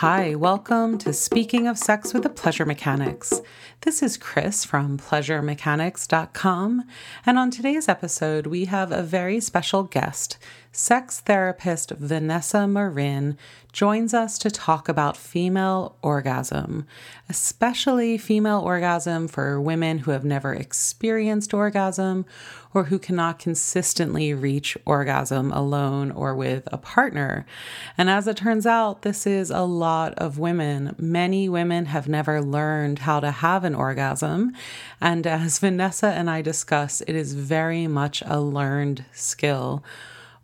Hi, welcome to Speaking of Sex with the Pleasure Mechanics. This is Chris from PleasureMechanics.com, and on today's episode, we have a very special guest. Sex therapist Vanessa Marin joins us to talk about female orgasm, especially female orgasm for women who have never experienced orgasm or who cannot consistently reach orgasm alone or with a partner. And as it turns out, this is a lot of women. Many women have never learned how to have an orgasm. And as Vanessa and I discuss, it is very much a learned skill.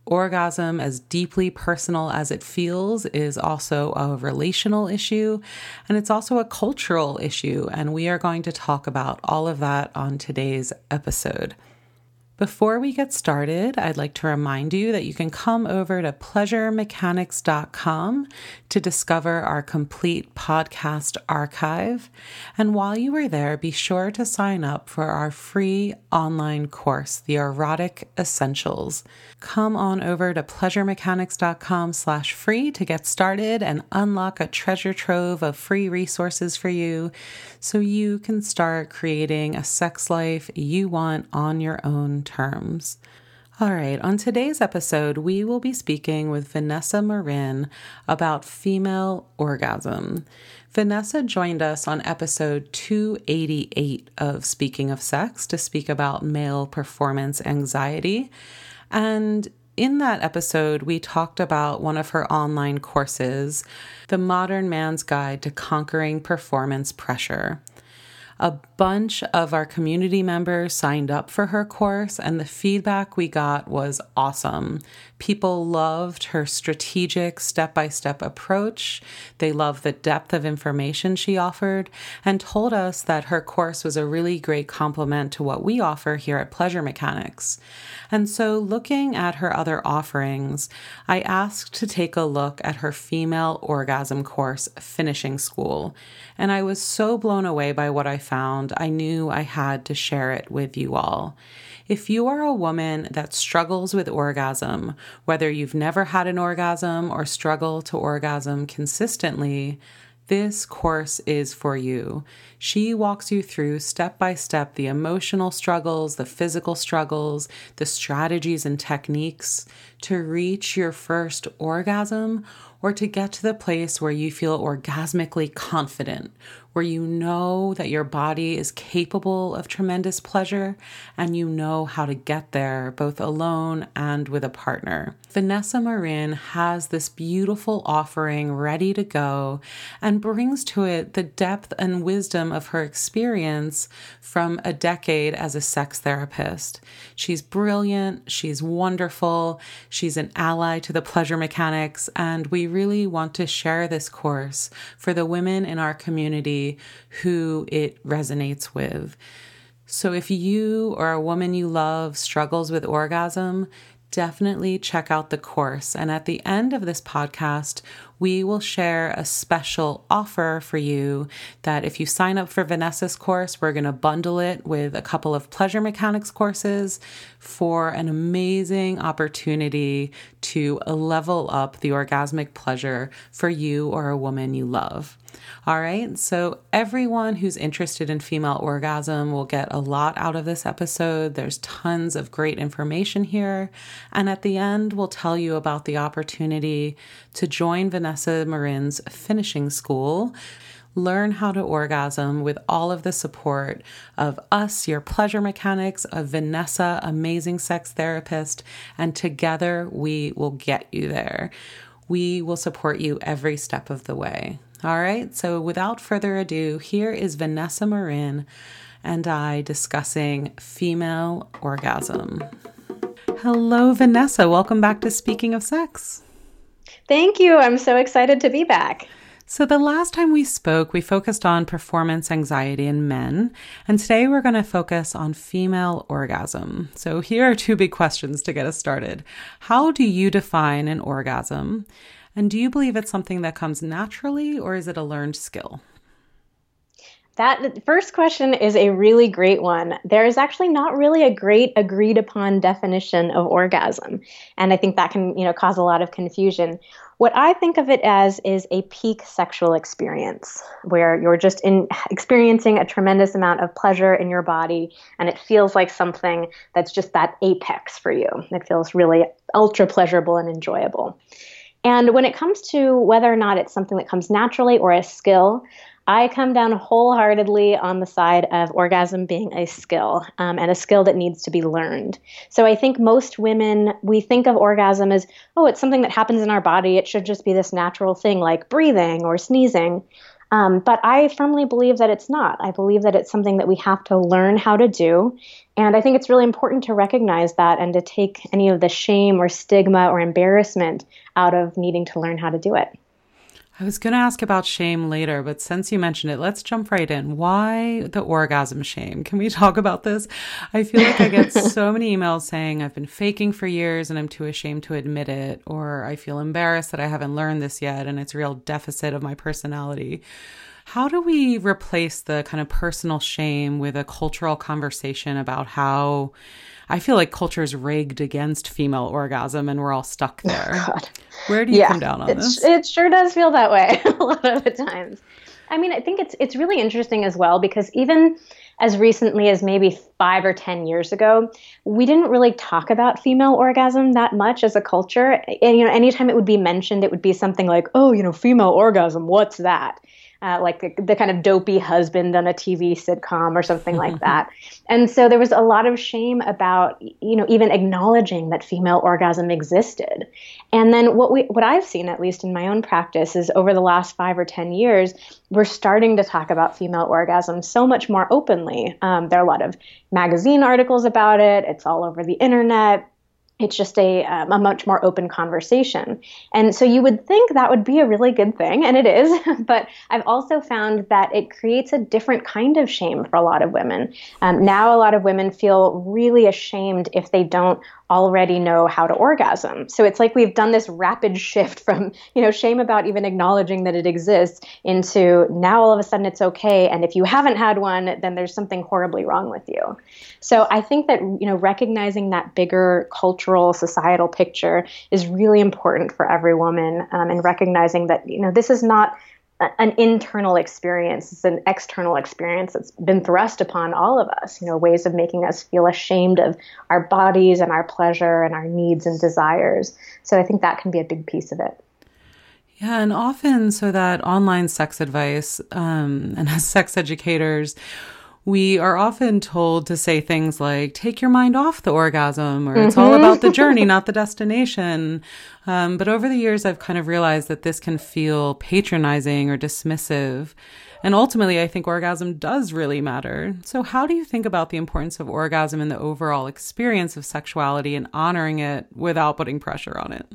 Orgasm, as deeply personal as it feels, is also a relational issue and it's also a cultural issue. And we are going to talk about all of that on today's episode. Before we get started, I'd like to remind you that you can come over to pleasuremechanics.com to discover our complete podcast archive. And while you are there, be sure to sign up for our free online course, The Erotic Essentials. Come on over to pleasuremechanics.com slash free to get started and unlock a treasure trove of free resources for you so you can start creating a sex life you want on your own terms. All right, on today's episode, we will be speaking with Vanessa Marin about female orgasm. Vanessa joined us on episode 288 of Speaking of Sex to speak about male performance anxiety. And in that episode, we talked about one of her online courses, The Modern Man's Guide to Conquering Performance Pressure. A bunch of our community members signed up for her course, and the feedback we got was awesome. People loved her strategic step by step approach. They loved the depth of information she offered and told us that her course was a really great complement to what we offer here at Pleasure Mechanics. And so, looking at her other offerings, I asked to take a look at her female orgasm course, Finishing School. And I was so blown away by what I found, I knew I had to share it with you all. If you are a woman that struggles with orgasm, whether you've never had an orgasm or struggle to orgasm consistently, this course is for you. She walks you through step by step the emotional struggles, the physical struggles, the strategies and techniques to reach your first orgasm or to get to the place where you feel orgasmically confident, where you know that your body is capable of tremendous pleasure and you know how to get there both alone and with a partner. Vanessa Marin has this beautiful offering ready to go and brings to it the depth and wisdom of her experience from a decade as a sex therapist. She's brilliant, she's wonderful, she's an ally to the pleasure mechanics, and we really want to share this course for the women in our community who it resonates with. So if you or a woman you love struggles with orgasm, definitely check out the course. And at the end of this podcast, we will share a special offer for you that if you sign up for Vanessa's course, we're going to bundle it with a couple of pleasure mechanics courses for an amazing opportunity to level up the orgasmic pleasure for you or a woman you love. All right, so everyone who's interested in female orgasm will get a lot out of this episode. There's tons of great information here. And at the end, we'll tell you about the opportunity to join Vanessa Marin's finishing school learn how to orgasm with all of the support of us, your pleasure mechanics, of Vanessa, amazing sex therapist, and together we will get you there. We will support you every step of the way. All right, so without further ado, here is Vanessa Marin and I discussing female orgasm. Hello, Vanessa. Welcome back to Speaking of Sex. Thank you. I'm so excited to be back. So, the last time we spoke, we focused on performance anxiety in men, and today we're going to focus on female orgasm. So, here are two big questions to get us started. How do you define an orgasm? And do you believe it's something that comes naturally or is it a learned skill? That first question is a really great one. There is actually not really a great agreed upon definition of orgasm, and I think that can, you know, cause a lot of confusion. What I think of it as is a peak sexual experience where you're just in experiencing a tremendous amount of pleasure in your body and it feels like something that's just that apex for you. It feels really ultra pleasurable and enjoyable. And when it comes to whether or not it's something that comes naturally or a skill, I come down wholeheartedly on the side of orgasm being a skill um, and a skill that needs to be learned. So I think most women, we think of orgasm as, oh, it's something that happens in our body. It should just be this natural thing like breathing or sneezing. Um, but I firmly believe that it's not. I believe that it's something that we have to learn how to do. And I think it's really important to recognize that and to take any of the shame or stigma or embarrassment out of needing to learn how to do it. I was going to ask about shame later, but since you mentioned it, let's jump right in. Why the orgasm shame? Can we talk about this? I feel like I get so many emails saying I've been faking for years and I'm too ashamed to admit it, or I feel embarrassed that I haven't learned this yet and it's a real deficit of my personality. How do we replace the kind of personal shame with a cultural conversation about how I feel like culture is rigged against female orgasm and we're all stuck oh, there? Oh, Where do you yeah, come down on this? It sure does feel that way a lot of the times. I mean, I think it's it's really interesting as well because even as recently as maybe five or ten years ago, we didn't really talk about female orgasm that much as a culture. And you know, anytime it would be mentioned, it would be something like, "Oh, you know, female orgasm, what's that?" Uh, like the, the, kind of dopey husband on a TV sitcom or something like that. And so there was a lot of shame about, you know, even acknowledging that female orgasm existed. And then what we, what I've seen, at least in my own practice, is over the last five or ten years, we're starting to talk about female orgasm so much more openly. Um, there are a lot of magazine articles about it. It's all over the internet it's just a, um, a much more open conversation. And so you would think that would be a really good thing, and it is, but I've also found that it creates a different kind of shame for a lot of women. Um, now, a lot of women feel really ashamed if they don't already know how to orgasm. So it's like we've done this rapid shift from, you know, shame about even acknowledging that it exists into now all of a sudden it's okay. And if you haven't had one, then there's something horribly wrong with you. So I think that, you know, recognizing that bigger cultural, societal picture is really important for every woman um, and recognizing that, you know, this is not an internal experience. It's an external experience that's been thrust upon all of us, you know, ways of making us feel ashamed of our bodies and our pleasure and our needs and desires. So I think that can be a big piece of it. Yeah, and often, so that online sex advice um, and as sex educators, we are often told to say things like, take your mind off the orgasm, or mm-hmm. it's all about the mm-hmm. journey, not the destination. Um, but over the years, I've kind of realized that this can feel patronizing or dismissive. And ultimately, I think orgasm does really matter. So, how do you think about the importance of orgasm in the overall experience of sexuality and honoring it without putting pressure on it?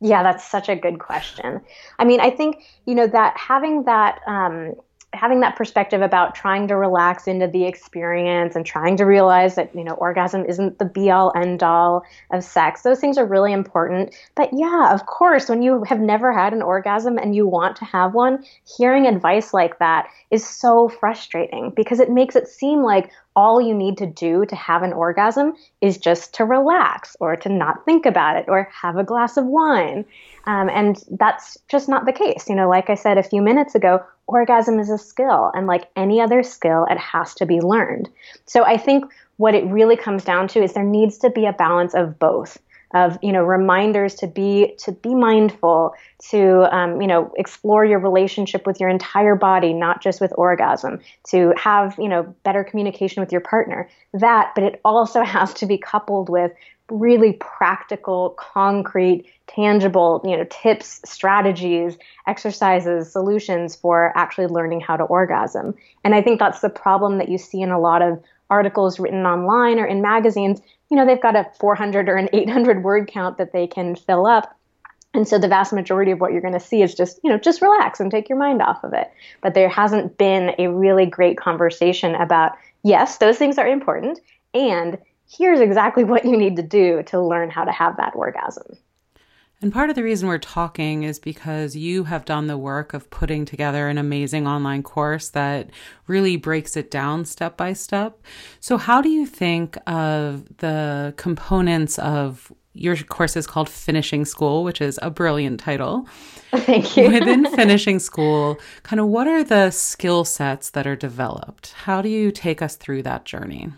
Yeah, that's such a good question. I mean, I think, you know, that having that, um, having that perspective about trying to relax into the experience and trying to realize that you know orgasm isn't the be all end all of sex those things are really important. But yeah of course when you have never had an orgasm and you want to have one hearing advice like that is so frustrating because it makes it seem like all you need to do to have an orgasm is just to relax or to not think about it or have a glass of wine. Um, and that's just not the case. You know, like I said a few minutes ago, orgasm is a skill. And like any other skill, it has to be learned. So I think what it really comes down to is there needs to be a balance of both of you know reminders to be to be mindful to um, you know explore your relationship with your entire body not just with orgasm to have you know better communication with your partner. That but it also has to be coupled with really practical concrete tangible you know tips strategies exercises solutions for actually learning how to orgasm. And i think that's the problem that you see in a lot of articles written online or in magazines you know, they've got a 400 or an 800 word count that they can fill up. And so the vast majority of what you're going to see is just, you know, just relax and take your mind off of it. But there hasn't been a really great conversation about, yes, those things are important. And here's exactly what you need to do to learn how to have that orgasm. And part of the reason we're talking is because you have done the work of putting together an amazing online course that really breaks it down step by step. So, how do you think of the components of your course is called Finishing School, which is a brilliant title. Thank you. Within Finishing School, kind of what are the skill sets that are developed? How do you take us through that journey?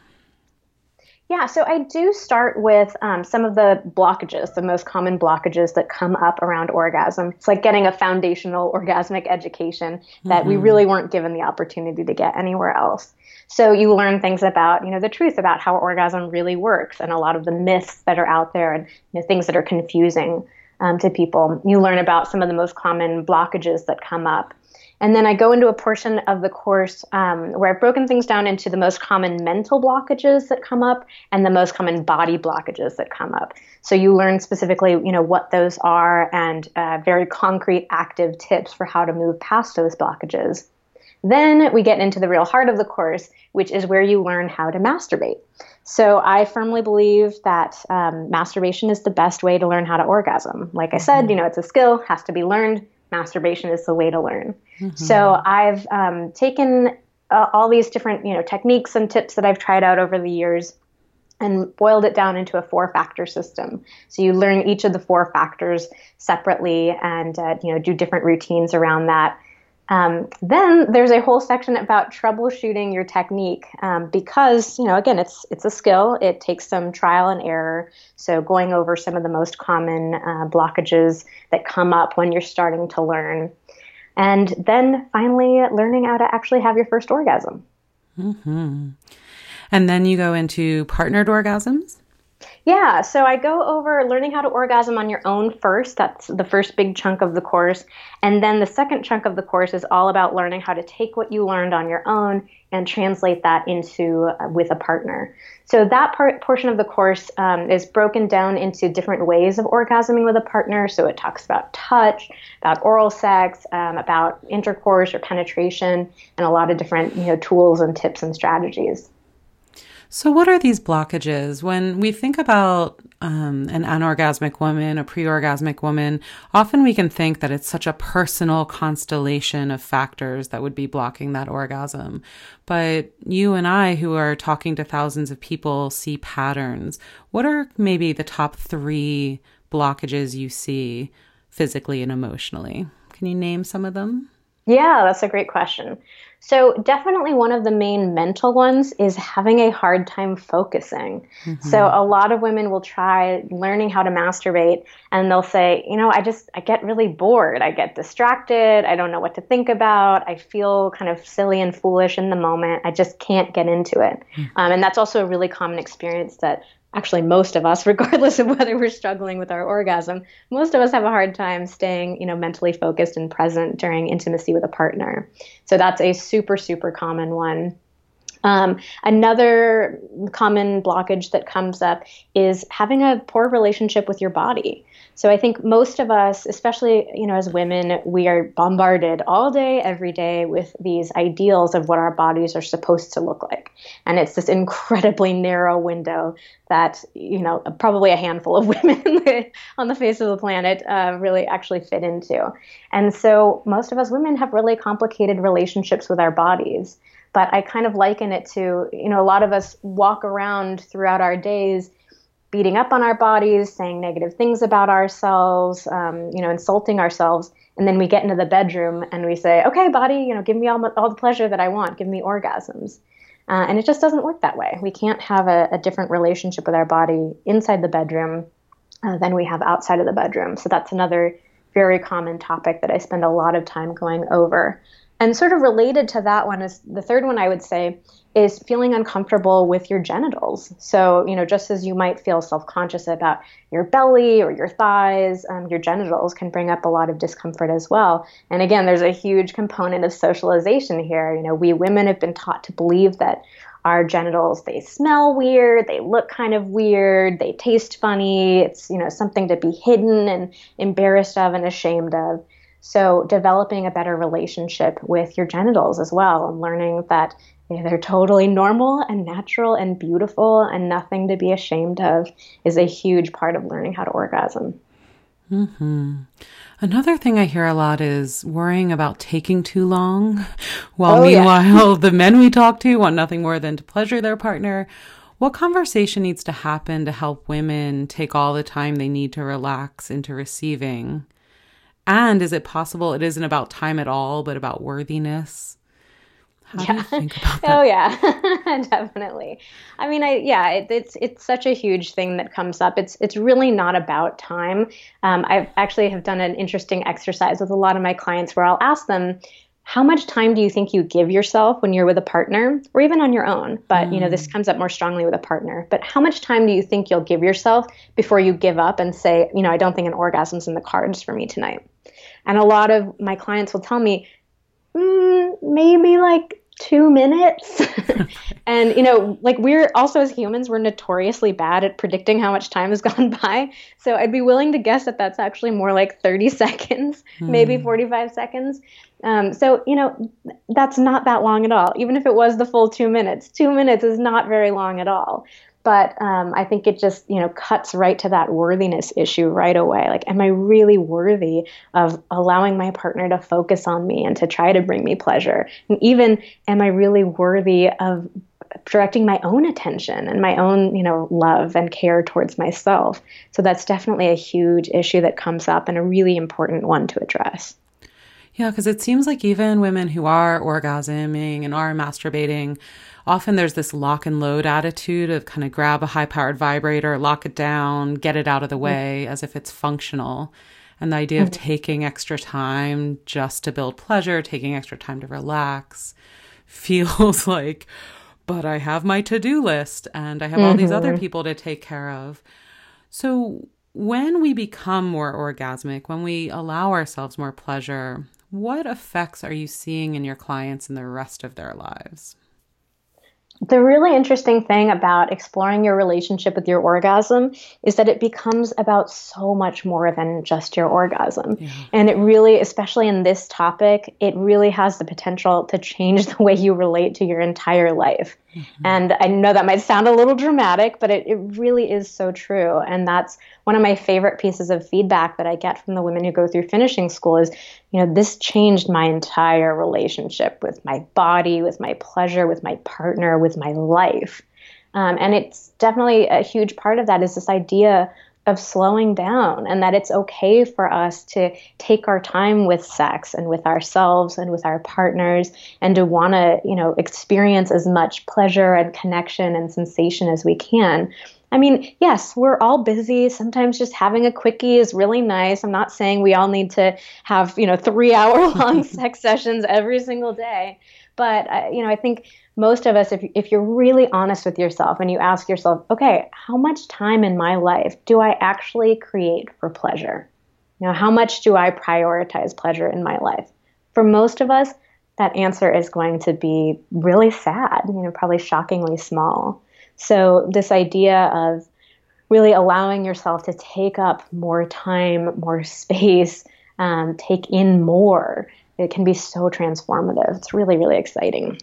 Yeah, so I do start with um, some of the blockages, the most common blockages that come up around orgasm. It's like getting a foundational orgasmic education that mm-hmm. we really weren't given the opportunity to get anywhere else. So you learn things about, you know, the truth about how orgasm really works and a lot of the myths that are out there and you know, things that are confusing um, to people. You learn about some of the most common blockages that come up. And then I go into a portion of the course um, where I've broken things down into the most common mental blockages that come up and the most common body blockages that come up. So you learn specifically, you know, what those are and uh, very concrete, active tips for how to move past those blockages. Then we get into the real heart of the course, which is where you learn how to masturbate. So I firmly believe that um, masturbation is the best way to learn how to orgasm. Like I said, mm-hmm. you know, it's a skill, has to be learned masturbation is the way to learn. Mm-hmm. So I've um, taken uh, all these different you know techniques and tips that I've tried out over the years and boiled it down into a four factor system. So you learn each of the four factors separately and uh, you know do different routines around that. Um, then there's a whole section about troubleshooting your technique um, because you know again it's it's a skill. It takes some trial and error. So going over some of the most common uh, blockages that come up when you're starting to learn, and then finally learning how to actually have your first orgasm. Mm-hmm. And then you go into partnered orgasms. Yeah, so I go over learning how to orgasm on your own first. That's the first big chunk of the course. And then the second chunk of the course is all about learning how to take what you learned on your own and translate that into uh, with a partner. So that part portion of the course um, is broken down into different ways of orgasming with a partner. So it talks about touch, about oral sex, um, about intercourse or penetration, and a lot of different you know tools and tips and strategies. So, what are these blockages? When we think about um, an anorgasmic woman, a pre orgasmic woman, often we can think that it's such a personal constellation of factors that would be blocking that orgasm. But you and I, who are talking to thousands of people, see patterns. What are maybe the top three blockages you see physically and emotionally? Can you name some of them? Yeah, that's a great question. So, definitely one of the main mental ones is having a hard time focusing. Mm-hmm. So, a lot of women will try learning how to masturbate and they'll say, you know, I just, I get really bored. I get distracted. I don't know what to think about. I feel kind of silly and foolish in the moment. I just can't get into it. Mm-hmm. Um, and that's also a really common experience that actually most of us regardless of whether we're struggling with our orgasm most of us have a hard time staying you know mentally focused and present during intimacy with a partner. So that's a super super common one um, another common blockage that comes up is having a poor relationship with your body. So I think most of us, especially you know as women, we are bombarded all day, every day with these ideals of what our bodies are supposed to look like, and it's this incredibly narrow window that you know probably a handful of women on the face of the planet uh, really actually fit into. And so most of us women have really complicated relationships with our bodies. But I kind of liken it to, you know, a lot of us walk around throughout our days beating up on our bodies, saying negative things about ourselves, um, you know, insulting ourselves. And then we get into the bedroom and we say, okay, body, you know, give me all, all the pleasure that I want, give me orgasms. Uh, and it just doesn't work that way. We can't have a, a different relationship with our body inside the bedroom uh, than we have outside of the bedroom. So that's another very common topic that I spend a lot of time going over. And sort of related to that one is the third one I would say is feeling uncomfortable with your genitals. So, you know, just as you might feel self conscious about your belly or your thighs, um, your genitals can bring up a lot of discomfort as well. And again, there's a huge component of socialization here. You know, we women have been taught to believe that our genitals they smell weird they look kind of weird they taste funny it's you know something to be hidden and embarrassed of and ashamed of so, developing a better relationship with your genitals as well and learning that they're totally normal and natural and beautiful and nothing to be ashamed of is a huge part of learning how to orgasm. Mm-hmm. Another thing I hear a lot is worrying about taking too long, while oh, meanwhile, yeah. the men we talk to want nothing more than to pleasure their partner. What conversation needs to happen to help women take all the time they need to relax into receiving? And is it possible it isn't about time at all, but about worthiness? How yeah. do you think about that? Oh yeah, definitely. I mean, I yeah, it, it's it's such a huge thing that comes up. It's it's really not about time. Um, I've actually have done an interesting exercise with a lot of my clients where I'll ask them, how much time do you think you give yourself when you're with a partner or even on your own? But mm. you know, this mm. comes up more strongly with a partner. But how much time do you think you'll give yourself before you give up and say, you know, I don't think an orgasm's in the cards for me tonight? And a lot of my clients will tell me, mm, maybe like two minutes. and, you know, like we're also as humans, we're notoriously bad at predicting how much time has gone by. So I'd be willing to guess that that's actually more like 30 seconds, maybe hmm. 45 seconds. Um, so, you know, that's not that long at all. Even if it was the full two minutes, two minutes is not very long at all but um, I think it just you know cuts right to that worthiness issue right away. Like, am I really worthy of allowing my partner to focus on me and to try to bring me pleasure? And even, am I really worthy of directing my own attention and my own you know love and care towards myself? So that's definitely a huge issue that comes up and a really important one to address. Yeah, because it seems like even women who are orgasming and are masturbating often there's this lock and load attitude of kind of grab a high powered vibrator, lock it down, get it out of the mm. way mm-hmm. as if it's functional. And the idea mm-hmm. of taking extra time just to build pleasure, taking extra time to relax, feels like, but I have my to do list and I have mm-hmm. all these other mm-hmm. people to take care of. So, when we become more orgasmic, when we allow ourselves more pleasure, what effects are you seeing in your clients in the rest of their lives? the really interesting thing about exploring your relationship with your orgasm is that it becomes about so much more than just your orgasm. Yeah. And it really, especially in this topic, it really has the potential to change the way you relate to your entire life. Mm-hmm. And I know that might sound a little dramatic, but it, it really is so true. And that's one of my favorite pieces of feedback that I get from the women who go through finishing school is, you know, this changed my entire relationship with my body, with my pleasure, with my partner, with my life. Um, and it's definitely a huge part of that is this idea of slowing down and that it's okay for us to take our time with sex and with ourselves and with our partners and to want to, you know, experience as much pleasure and connection and sensation as we can. I mean, yes, we're all busy. Sometimes just having a quickie is really nice. I'm not saying we all need to have, you know, 3 hour long sex sessions every single day. But, uh, you know, I think most of us, if, if you're really honest with yourself and you ask yourself, okay, how much time in my life do I actually create for pleasure? You know, how much do I prioritize pleasure in my life? For most of us, that answer is going to be really sad, you know, probably shockingly small. So, this idea of really allowing yourself to take up more time, more space, um, take in more, it can be so transformative. It's really, really exciting.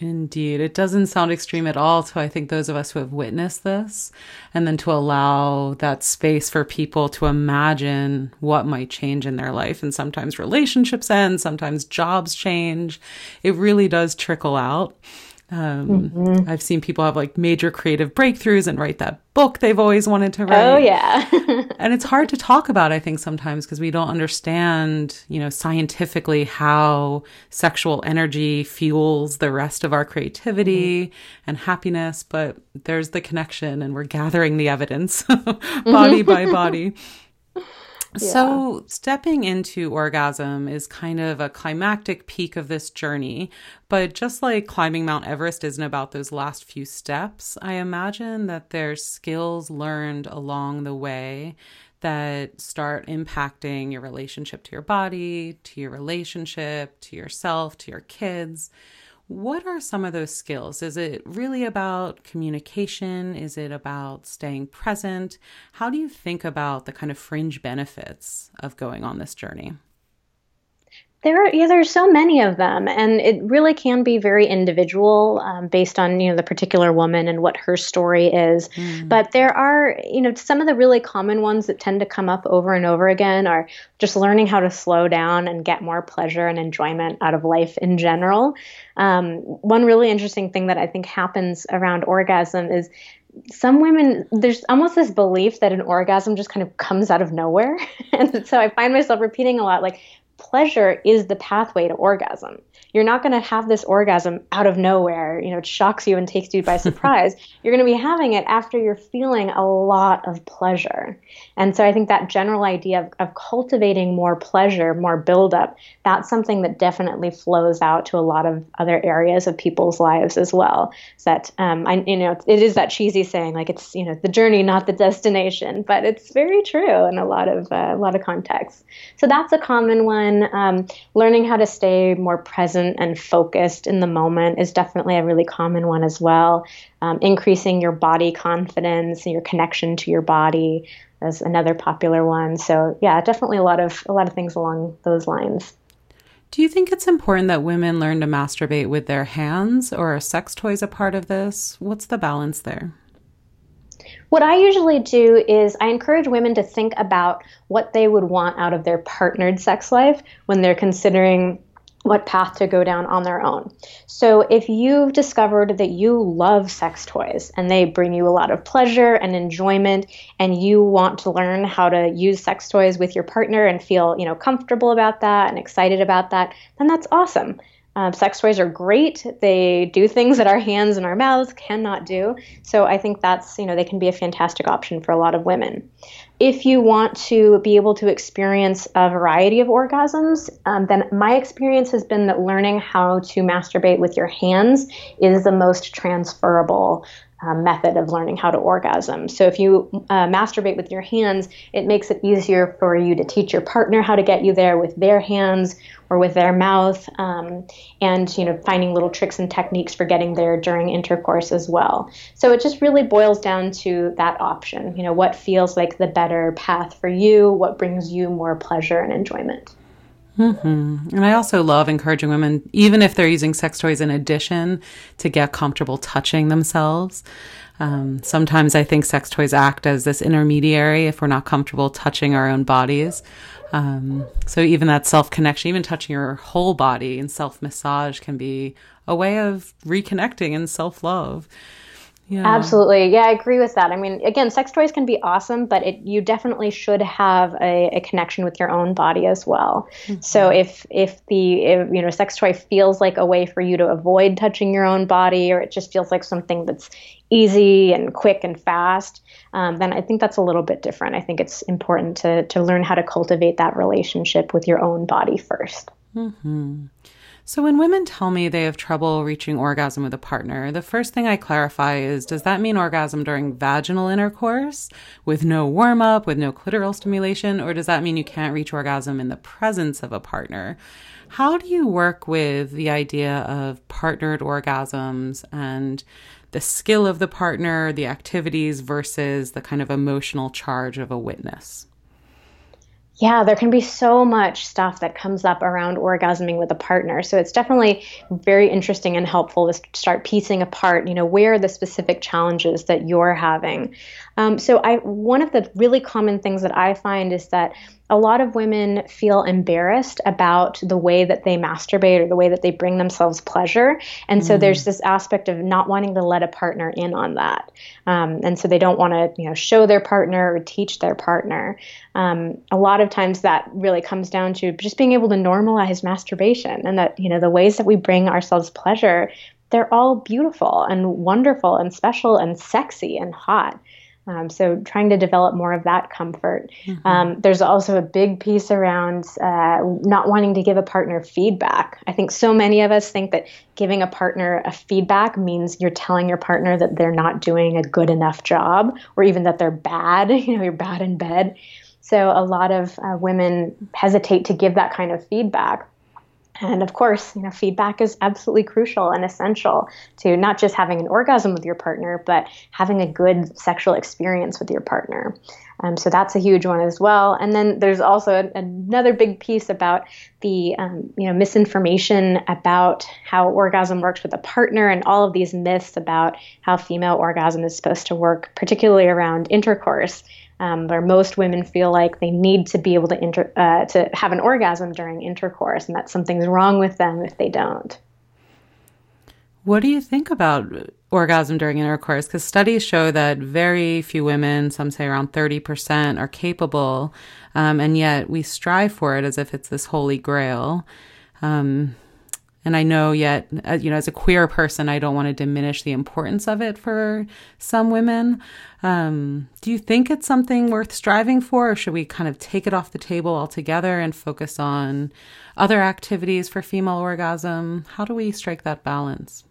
Indeed. It doesn't sound extreme at all to, I think, those of us who have witnessed this. And then to allow that space for people to imagine what might change in their life. And sometimes relationships end, sometimes jobs change. It really does trickle out. Um, mm-hmm. I've seen people have like major creative breakthroughs and write that book they've always wanted to write. Oh, yeah. and it's hard to talk about, I think, sometimes because we don't understand, you know, scientifically how sexual energy fuels the rest of our creativity mm-hmm. and happiness. But there's the connection, and we're gathering the evidence body by body. So, stepping into orgasm is kind of a climactic peak of this journey. But just like climbing Mount Everest isn't about those last few steps, I imagine that there's skills learned along the way that start impacting your relationship to your body, to your relationship, to yourself, to your kids. What are some of those skills? Is it really about communication? Is it about staying present? How do you think about the kind of fringe benefits of going on this journey? There are yeah, there's so many of them, and it really can be very individual um, based on you know the particular woman and what her story is. Mm. But there are you know some of the really common ones that tend to come up over and over again are just learning how to slow down and get more pleasure and enjoyment out of life in general. Um, one really interesting thing that I think happens around orgasm is some women there's almost this belief that an orgasm just kind of comes out of nowhere and so i find myself repeating a lot like pleasure is the pathway to orgasm. You're not going to have this orgasm out of nowhere, you know, it shocks you and takes you by surprise. you're going to be having it after you're feeling a lot of pleasure. And so I think that general idea of, of cultivating more pleasure, more buildup, that's something that definitely flows out to a lot of other areas of people's lives as well. So that, um, I, you know, it is that cheesy saying, like it's, you know, the journey, not the destination, but it's very true in a lot of, uh, a lot of contexts. So that's a common one. Um, learning how to stay more present and focused in the moment is definitely a really common one as well. Um, increasing your body confidence and your connection to your body is another popular one. So yeah, definitely a lot of a lot of things along those lines. Do you think it's important that women learn to masturbate with their hands, or are sex toys a part of this? What's the balance there? What I usually do is I encourage women to think about what they would want out of their partnered sex life when they're considering what path to go down on their own. So, if you've discovered that you love sex toys and they bring you a lot of pleasure and enjoyment, and you want to learn how to use sex toys with your partner and feel, you know, comfortable about that and excited about that, then that's awesome. Um, sex toys are great. They do things that our hands and our mouths cannot do. So I think that's, you know, they can be a fantastic option for a lot of women. If you want to be able to experience a variety of orgasms, um, then my experience has been that learning how to masturbate with your hands is the most transferable uh, method of learning how to orgasm. So if you uh, masturbate with your hands, it makes it easier for you to teach your partner how to get you there with their hands or with their mouth, um, and you know finding little tricks and techniques for getting there during intercourse as well. So it just really boils down to that option. You know what feels like the better path for you, what brings you more pleasure and enjoyment. Mm-hmm. And I also love encouraging women, even if they're using sex toys in addition, to get comfortable touching themselves. Um, sometimes I think sex toys act as this intermediary if we're not comfortable touching our own bodies. Um, so even that self connection, even touching your whole body and self massage can be a way of reconnecting and self love. Yeah. Absolutely. Yeah, I agree with that. I mean, again, sex toys can be awesome, but it, you definitely should have a, a connection with your own body as well. Mm-hmm. So if if the if, you know sex toy feels like a way for you to avoid touching your own body, or it just feels like something that's easy and quick and fast, um, then I think that's a little bit different. I think it's important to to learn how to cultivate that relationship with your own body 1st mm-hmm. So, when women tell me they have trouble reaching orgasm with a partner, the first thing I clarify is does that mean orgasm during vaginal intercourse with no warm up, with no clitoral stimulation, or does that mean you can't reach orgasm in the presence of a partner? How do you work with the idea of partnered orgasms and the skill of the partner, the activities versus the kind of emotional charge of a witness? Yeah, there can be so much stuff that comes up around orgasming with a partner. So it's definitely very interesting and helpful to start piecing apart, you know, where are the specific challenges that you're having. Um, so I one of the really common things that I find is that a lot of women feel embarrassed about the way that they masturbate or the way that they bring themselves pleasure. And so mm. there's this aspect of not wanting to let a partner in on that. Um, and so they don't want to, you know, show their partner or teach their partner. Um, a lot of times that really comes down to just being able to normalize masturbation and that, you know, the ways that we bring ourselves pleasure, they're all beautiful and wonderful and special and sexy and hot. Um, so trying to develop more of that comfort. Mm-hmm. Um, there's also a big piece around uh, not wanting to give a partner feedback. I think so many of us think that giving a partner a feedback means you're telling your partner that they're not doing a good enough job, or even that they're bad. You know, you're bad in bed. So a lot of uh, women hesitate to give that kind of feedback. And of course, you know, feedback is absolutely crucial and essential to not just having an orgasm with your partner, but having a good sexual experience with your partner. Um, so that's a huge one as well. And then there's also another big piece about the um, you know misinformation about how orgasm works with a partner and all of these myths about how female orgasm is supposed to work, particularly around intercourse. Um, where most women feel like they need to be able to inter- uh, to have an orgasm during intercourse, and that something's wrong with them if they don't. What do you think about orgasm during intercourse? Because studies show that very few women, some say around 30%, are capable, um, and yet we strive for it as if it's this holy grail. Um, and I know yet, uh, you know, as a queer person, I don't want to diminish the importance of it for some women. Um, do you think it's something worth striving for, or should we kind of take it off the table altogether and focus on other activities for female orgasm? How do we strike that balance?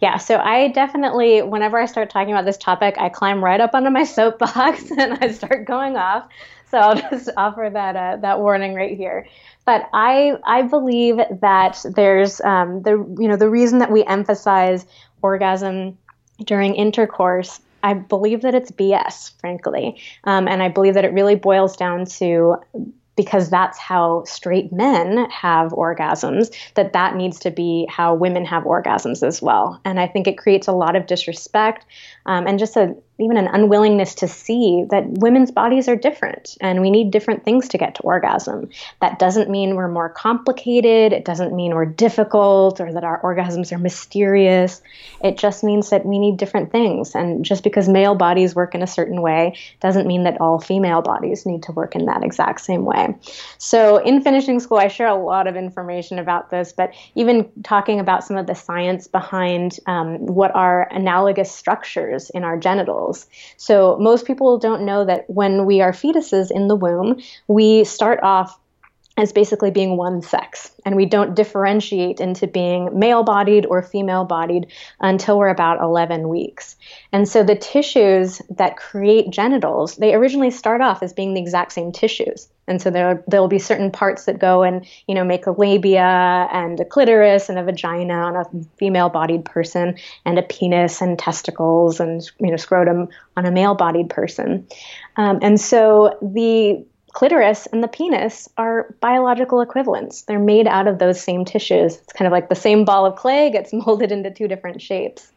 Yeah, so I definitely, whenever I start talking about this topic, I climb right up onto my soapbox and I start going off. So I'll just offer that uh, that warning right here. But I I believe that there's um, the you know the reason that we emphasize orgasm during intercourse I believe that it's BS, frankly. Um, and I believe that it really boils down to because that's how straight men have orgasms that that needs to be how women have orgasms as well and i think it creates a lot of disrespect um, and just a even an unwillingness to see that women's bodies are different and we need different things to get to orgasm. That doesn't mean we're more complicated, it doesn't mean we're difficult or that our orgasms are mysterious. It just means that we need different things. And just because male bodies work in a certain way doesn't mean that all female bodies need to work in that exact same way. So, in finishing school, I share a lot of information about this, but even talking about some of the science behind um, what are analogous structures in our genitals so most people don't know that when we are fetuses in the womb, we start off as basically being one sex. And we don't differentiate into being male bodied or female bodied until we're about 11 weeks. And so the tissues that create genitals, they originally start off as being the exact same tissues. And so there there'll be certain parts that go and you know make a labia and a clitoris and a vagina on a female bodied person and a penis and testicles and you know scrotum on a male bodied person. Um, and so the clitoris and the penis are biological equivalents. They're made out of those same tissues. It's kind of like the same ball of clay gets molded into two different shapes.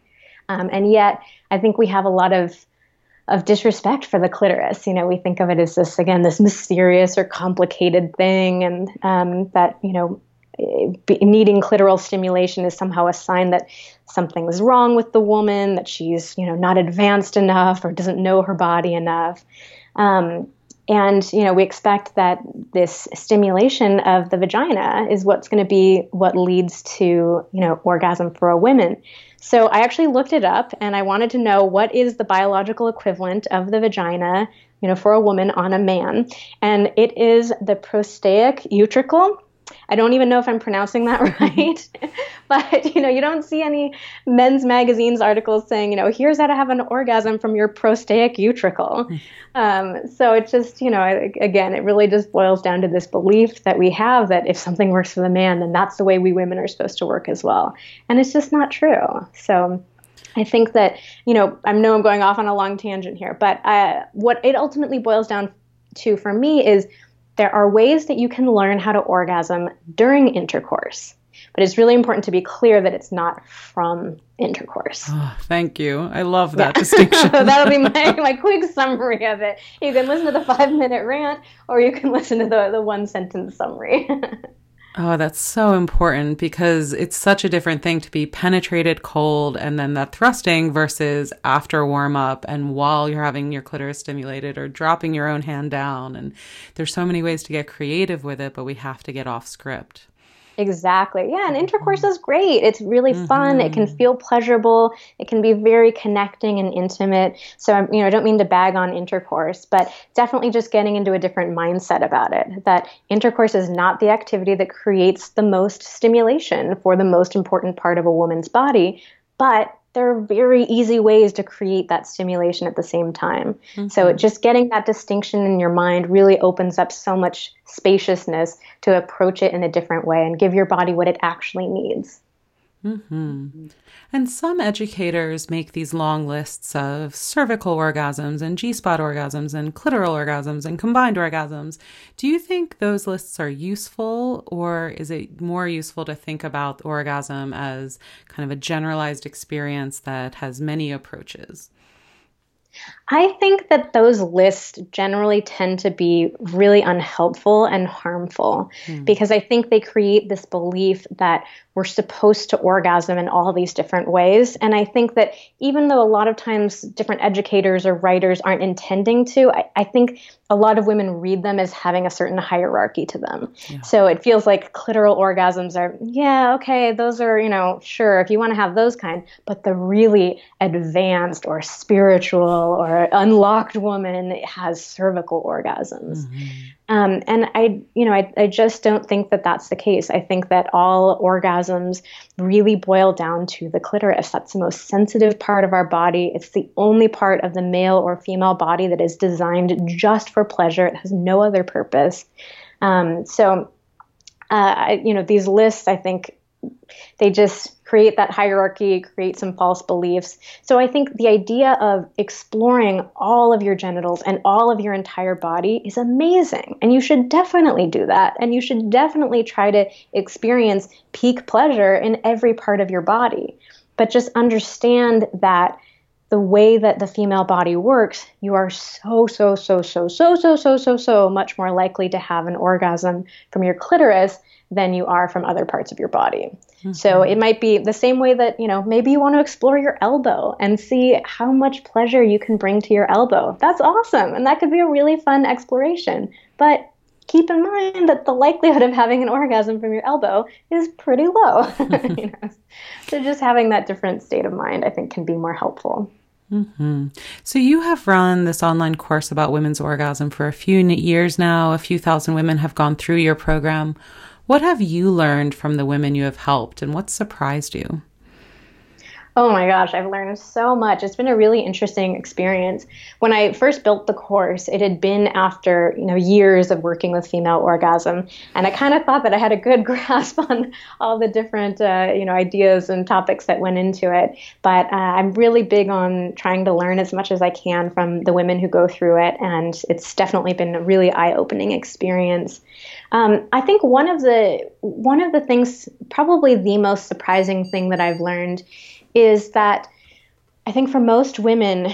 Um, and yet, I think we have a lot of of disrespect for the clitoris. You know, we think of it as this again, this mysterious or complicated thing, and um, that you know, needing clitoral stimulation is somehow a sign that something's wrong with the woman, that she's you know not advanced enough or doesn't know her body enough. Um, and you know we expect that this stimulation of the vagina is what's going to be what leads to you know orgasm for a woman so i actually looked it up and i wanted to know what is the biological equivalent of the vagina you know for a woman on a man. And it is the prostaic utricle I don't even know if I'm pronouncing that right. but, you know, you don't see any men's magazines articles saying, you know, here's how to have an orgasm from your prostaic utricle. Um, so it just, you know, again, it really just boils down to this belief that we have that if something works for the man, then that's the way we women are supposed to work as well. And it's just not true. So I think that, you know, I know I'm going off on a long tangent here, but uh, what it ultimately boils down to for me is there are ways that you can learn how to orgasm during intercourse. But it's really important to be clear that it's not from intercourse. Oh, thank you. I love that yeah. distinction. That'll be my, my quick summary of it. You can listen to the five minute rant or you can listen to the, the one sentence summary. Oh, that's so important because it's such a different thing to be penetrated cold and then that thrusting versus after warm up and while you're having your clitoris stimulated or dropping your own hand down. And there's so many ways to get creative with it, but we have to get off script. Exactly. Yeah, and intercourse is great. It's really mm-hmm. fun. It can mm-hmm. feel pleasurable. It can be very connecting and intimate. So, you know, I don't mean to bag on intercourse, but definitely just getting into a different mindset about it. That intercourse is not the activity that creates the most stimulation for the most important part of a woman's body, but there are very easy ways to create that stimulation at the same time. Mm-hmm. So just getting that distinction in your mind really opens up so much spaciousness to approach it in a different way and give your body what it actually needs. Mm-hmm. And some educators make these long lists of cervical orgasms and G spot orgasms and clitoral orgasms and combined orgasms. Do you think those lists are useful, or is it more useful to think about orgasm as kind of a generalized experience that has many approaches? I think that those lists generally tend to be really unhelpful and harmful mm. because I think they create this belief that we're supposed to orgasm in all these different ways. And I think that even though a lot of times different educators or writers aren't intending to, I, I think a lot of women read them as having a certain hierarchy to them. Yeah. So it feels like clitoral orgasms are, yeah, okay, those are, you know, sure, if you want to have those kind, but the really advanced or spiritual or unlocked woman has cervical orgasms. Mm-hmm. Um, and I, you know, I, I just don't think that that's the case. I think that all orgasms really boil down to the clitoris. That's the most sensitive part of our body. It's the only part of the male or female body that is designed just for pleasure. It has no other purpose. Um, so, uh, I, you know, these lists, I think, they just create that hierarchy, create some false beliefs. So I think the idea of exploring all of your genitals and all of your entire body is amazing. And you should definitely do that. And you should definitely try to experience peak pleasure in every part of your body. But just understand that the way that the female body works, you are so, so, so, so, so, so, so, so, so much more likely to have an orgasm from your clitoris than you are from other parts of your body. Mm-hmm. So it might be the same way that, you know, maybe you want to explore your elbow and see how much pleasure you can bring to your elbow. That's awesome. And that could be a really fun exploration. But keep in mind that the likelihood of having an orgasm from your elbow is pretty low. you know? So just having that different state of mind, I think, can be more helpful. Mm-hmm. So, you have run this online course about women's orgasm for a few years now. A few thousand women have gone through your program. What have you learned from the women you have helped, and what surprised you? Oh my gosh, I've learned so much. It's been a really interesting experience. When I first built the course, it had been after, you know, years of working with female orgasm, and I kind of thought that I had a good grasp on all the different, uh, you know, ideas and topics that went into it. But uh, I'm really big on trying to learn as much as I can from the women who go through it, and it's definitely been a really eye-opening experience. Um, I think one of the one of the things, probably the most surprising thing that I've learned is that I think for most women,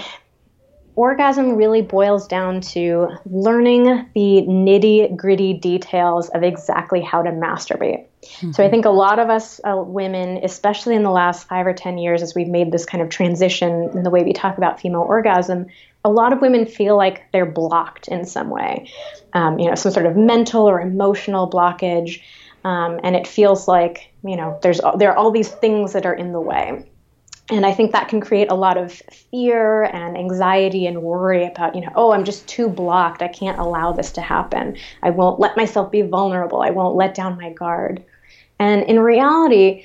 orgasm really boils down to learning the nitty gritty details of exactly how to masturbate. Mm-hmm. So I think a lot of us uh, women, especially in the last five or 10 years, as we've made this kind of transition in the way we talk about female orgasm, a lot of women feel like they're blocked in some way, um, you know, some sort of mental or emotional blockage. Um, and it feels like, you know, there's, there are all these things that are in the way. And i think that can create a lot of fear and anxiety and worry about you know oh i'm just too blocked. I can't allow this to happen. I won't let myself be vulnerable. I won't let down my guard. And in reality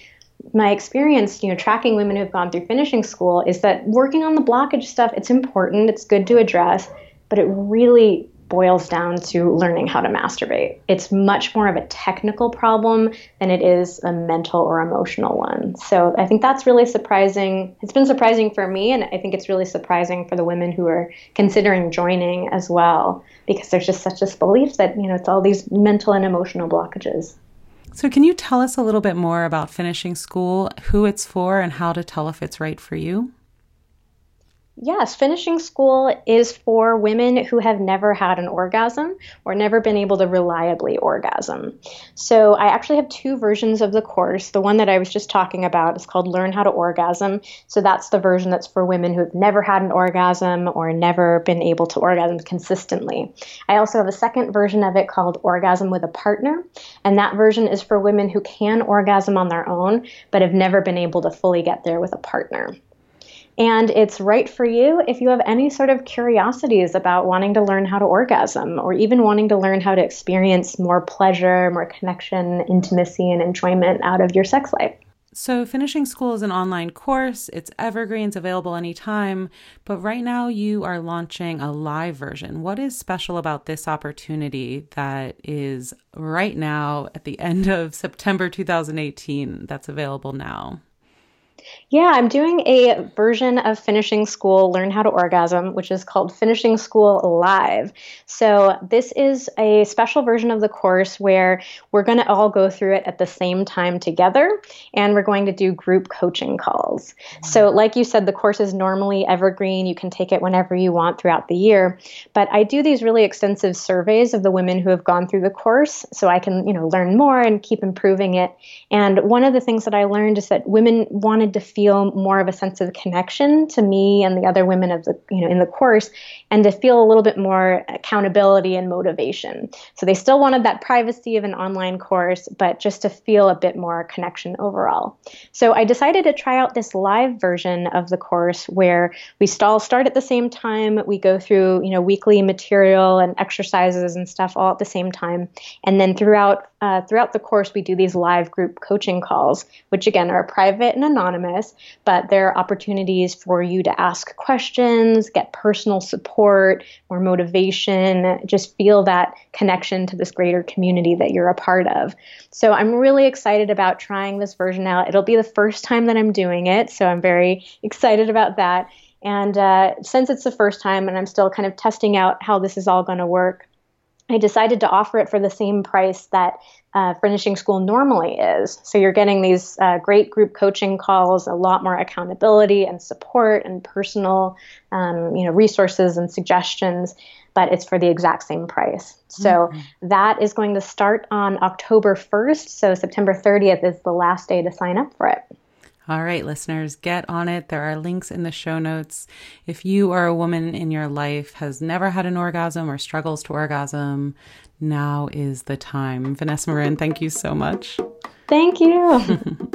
my experience you know tracking women who've gone through finishing school is that working on the blockage stuff it's important it's good to address but it really boils down to learning how to masturbate. It's much more of a technical problem than it is a mental or emotional one. So I think that's really surprising. It's been surprising for me, and I think it's really surprising for the women who are considering joining as well, because there's just such this belief that, you know, it's all these mental and emotional blockages. So, can you tell us a little bit more about finishing school, who it's for, and how to tell if it's right for you? Yes, finishing school is for women who have never had an orgasm or never been able to reliably orgasm. So, I actually have two versions of the course. The one that I was just talking about is called Learn How to Orgasm. So, that's the version that's for women who have never had an orgasm or never been able to orgasm consistently. I also have a second version of it called Orgasm with a Partner, and that version is for women who can orgasm on their own but have never been able to fully get there with a partner. And it's right for you if you have any sort of curiosities about wanting to learn how to orgasm or even wanting to learn how to experience more pleasure, more connection, intimacy, and enjoyment out of your sex life. So, finishing school is an online course. It's evergreen, it's available anytime. But right now, you are launching a live version. What is special about this opportunity that is right now at the end of September 2018 that's available now? Yeah, I'm doing a version of Finishing School Learn How to Orgasm, which is called Finishing School Live. So, this is a special version of the course where we're going to all go through it at the same time together, and we're going to do group coaching calls. So, like you said, the course is normally evergreen. You can take it whenever you want throughout the year. But I do these really extensive surveys of the women who have gone through the course so I can, you know, learn more and keep improving it. And one of the things that I learned is that women wanted to feel more of a sense of connection to me and the other women of the you know in the course and to feel a little bit more accountability and motivation. So they still wanted that privacy of an online course but just to feel a bit more connection overall. So i decided to try out this live version of the course where we all start at the same time. We go through you know weekly material and exercises and stuff all at the same time. And then throughout uh, throughout the course, we do these live group coaching calls, which again are private and anonymous, but they're opportunities for you to ask questions, get personal support, more motivation, just feel that connection to this greater community that you're a part of. So I'm really excited about trying this version out. It'll be the first time that I'm doing it, so I'm very excited about that. And uh, since it's the first time and I'm still kind of testing out how this is all going to work, I decided to offer it for the same price that uh, finishing school normally is. So you're getting these uh, great group coaching calls, a lot more accountability and support and personal, um, you know, resources and suggestions. But it's for the exact same price. So mm-hmm. that is going to start on October 1st. So September 30th is the last day to sign up for it. All right, listeners, get on it. There are links in the show notes. If you are a woman in your life has never had an orgasm or struggles to orgasm, now is the time. Vanessa Marin, thank you so much. Thank you.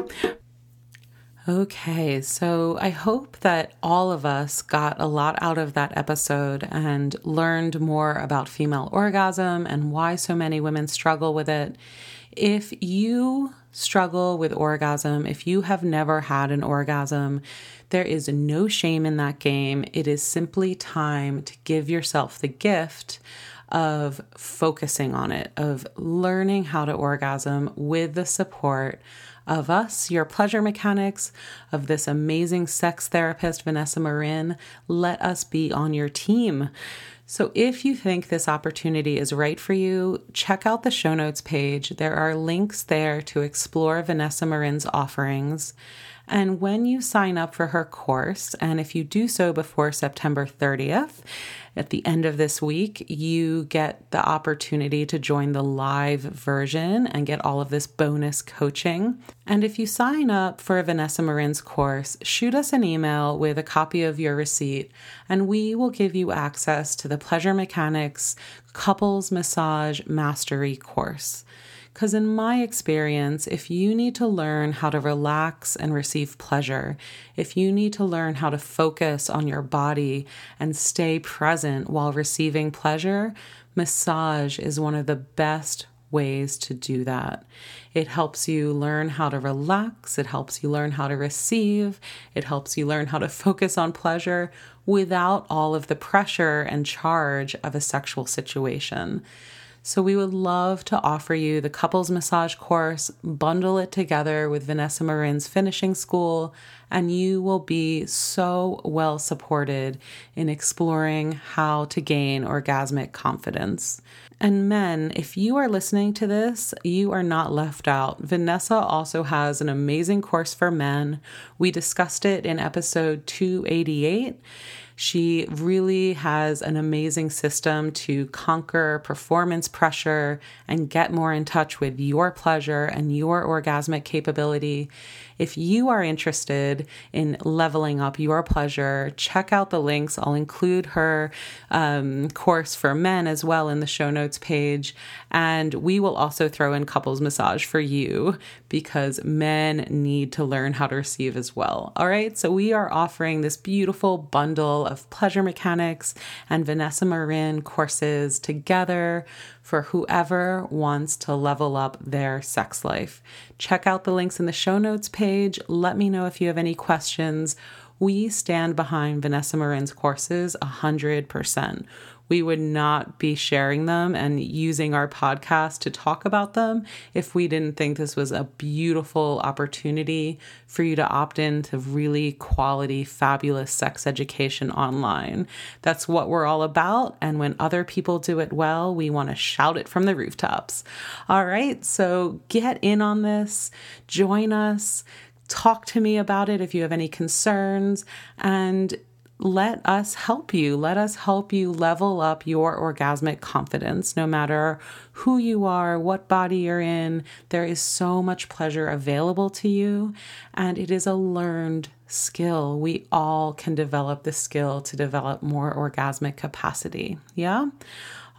okay, so I hope that all of us got a lot out of that episode and learned more about female orgasm and why so many women struggle with it. If you struggle with orgasm, if you have never had an orgasm, there is no shame in that game. It is simply time to give yourself the gift of focusing on it, of learning how to orgasm with the support of us, your pleasure mechanics, of this amazing sex therapist, Vanessa Marin. Let us be on your team. So, if you think this opportunity is right for you, check out the show notes page. There are links there to explore Vanessa Marin's offerings. And when you sign up for her course, and if you do so before September 30th, at the end of this week, you get the opportunity to join the live version and get all of this bonus coaching. And if you sign up for Vanessa Marin's course, shoot us an email with a copy of your receipt, and we will give you access to the Pleasure Mechanics Couples Massage Mastery course. Because, in my experience, if you need to learn how to relax and receive pleasure, if you need to learn how to focus on your body and stay present while receiving pleasure, massage is one of the best ways to do that. It helps you learn how to relax, it helps you learn how to receive, it helps you learn how to focus on pleasure without all of the pressure and charge of a sexual situation. So, we would love to offer you the couples massage course, bundle it together with Vanessa Marin's finishing school, and you will be so well supported in exploring how to gain orgasmic confidence. And men, if you are listening to this, you are not left out. Vanessa also has an amazing course for men. We discussed it in episode 288. She really has an amazing system to conquer performance pressure and get more in touch with your pleasure and your orgasmic capability. If you are interested in leveling up your pleasure, check out the links. I'll include her um, course for men as well in the show notes page. And we will also throw in couples massage for you because men need to learn how to receive as well. All right. So we are offering this beautiful bundle of pleasure mechanics and Vanessa Marin courses together for whoever wants to level up their sex life. Check out the links in the show notes page. Let me know if you have any questions. We stand behind Vanessa Marin's courses 100%. We would not be sharing them and using our podcast to talk about them if we didn't think this was a beautiful opportunity for you to opt in to really quality, fabulous sex education online. That's what we're all about. And when other people do it well, we want to shout it from the rooftops. All right, so get in on this, join us talk to me about it if you have any concerns and let us help you. Let us help you level up your orgasmic confidence, no matter who you are, what body you're in. There is so much pleasure available to you, and it is a learned skill. We all can develop the skill to develop more orgasmic capacity. Yeah?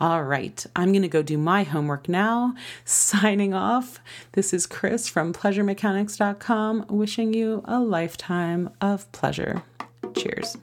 All right, I'm going to go do my homework now. Signing off. This is Chris from pleasuremechanics.com, wishing you a lifetime of pleasure. Cheers.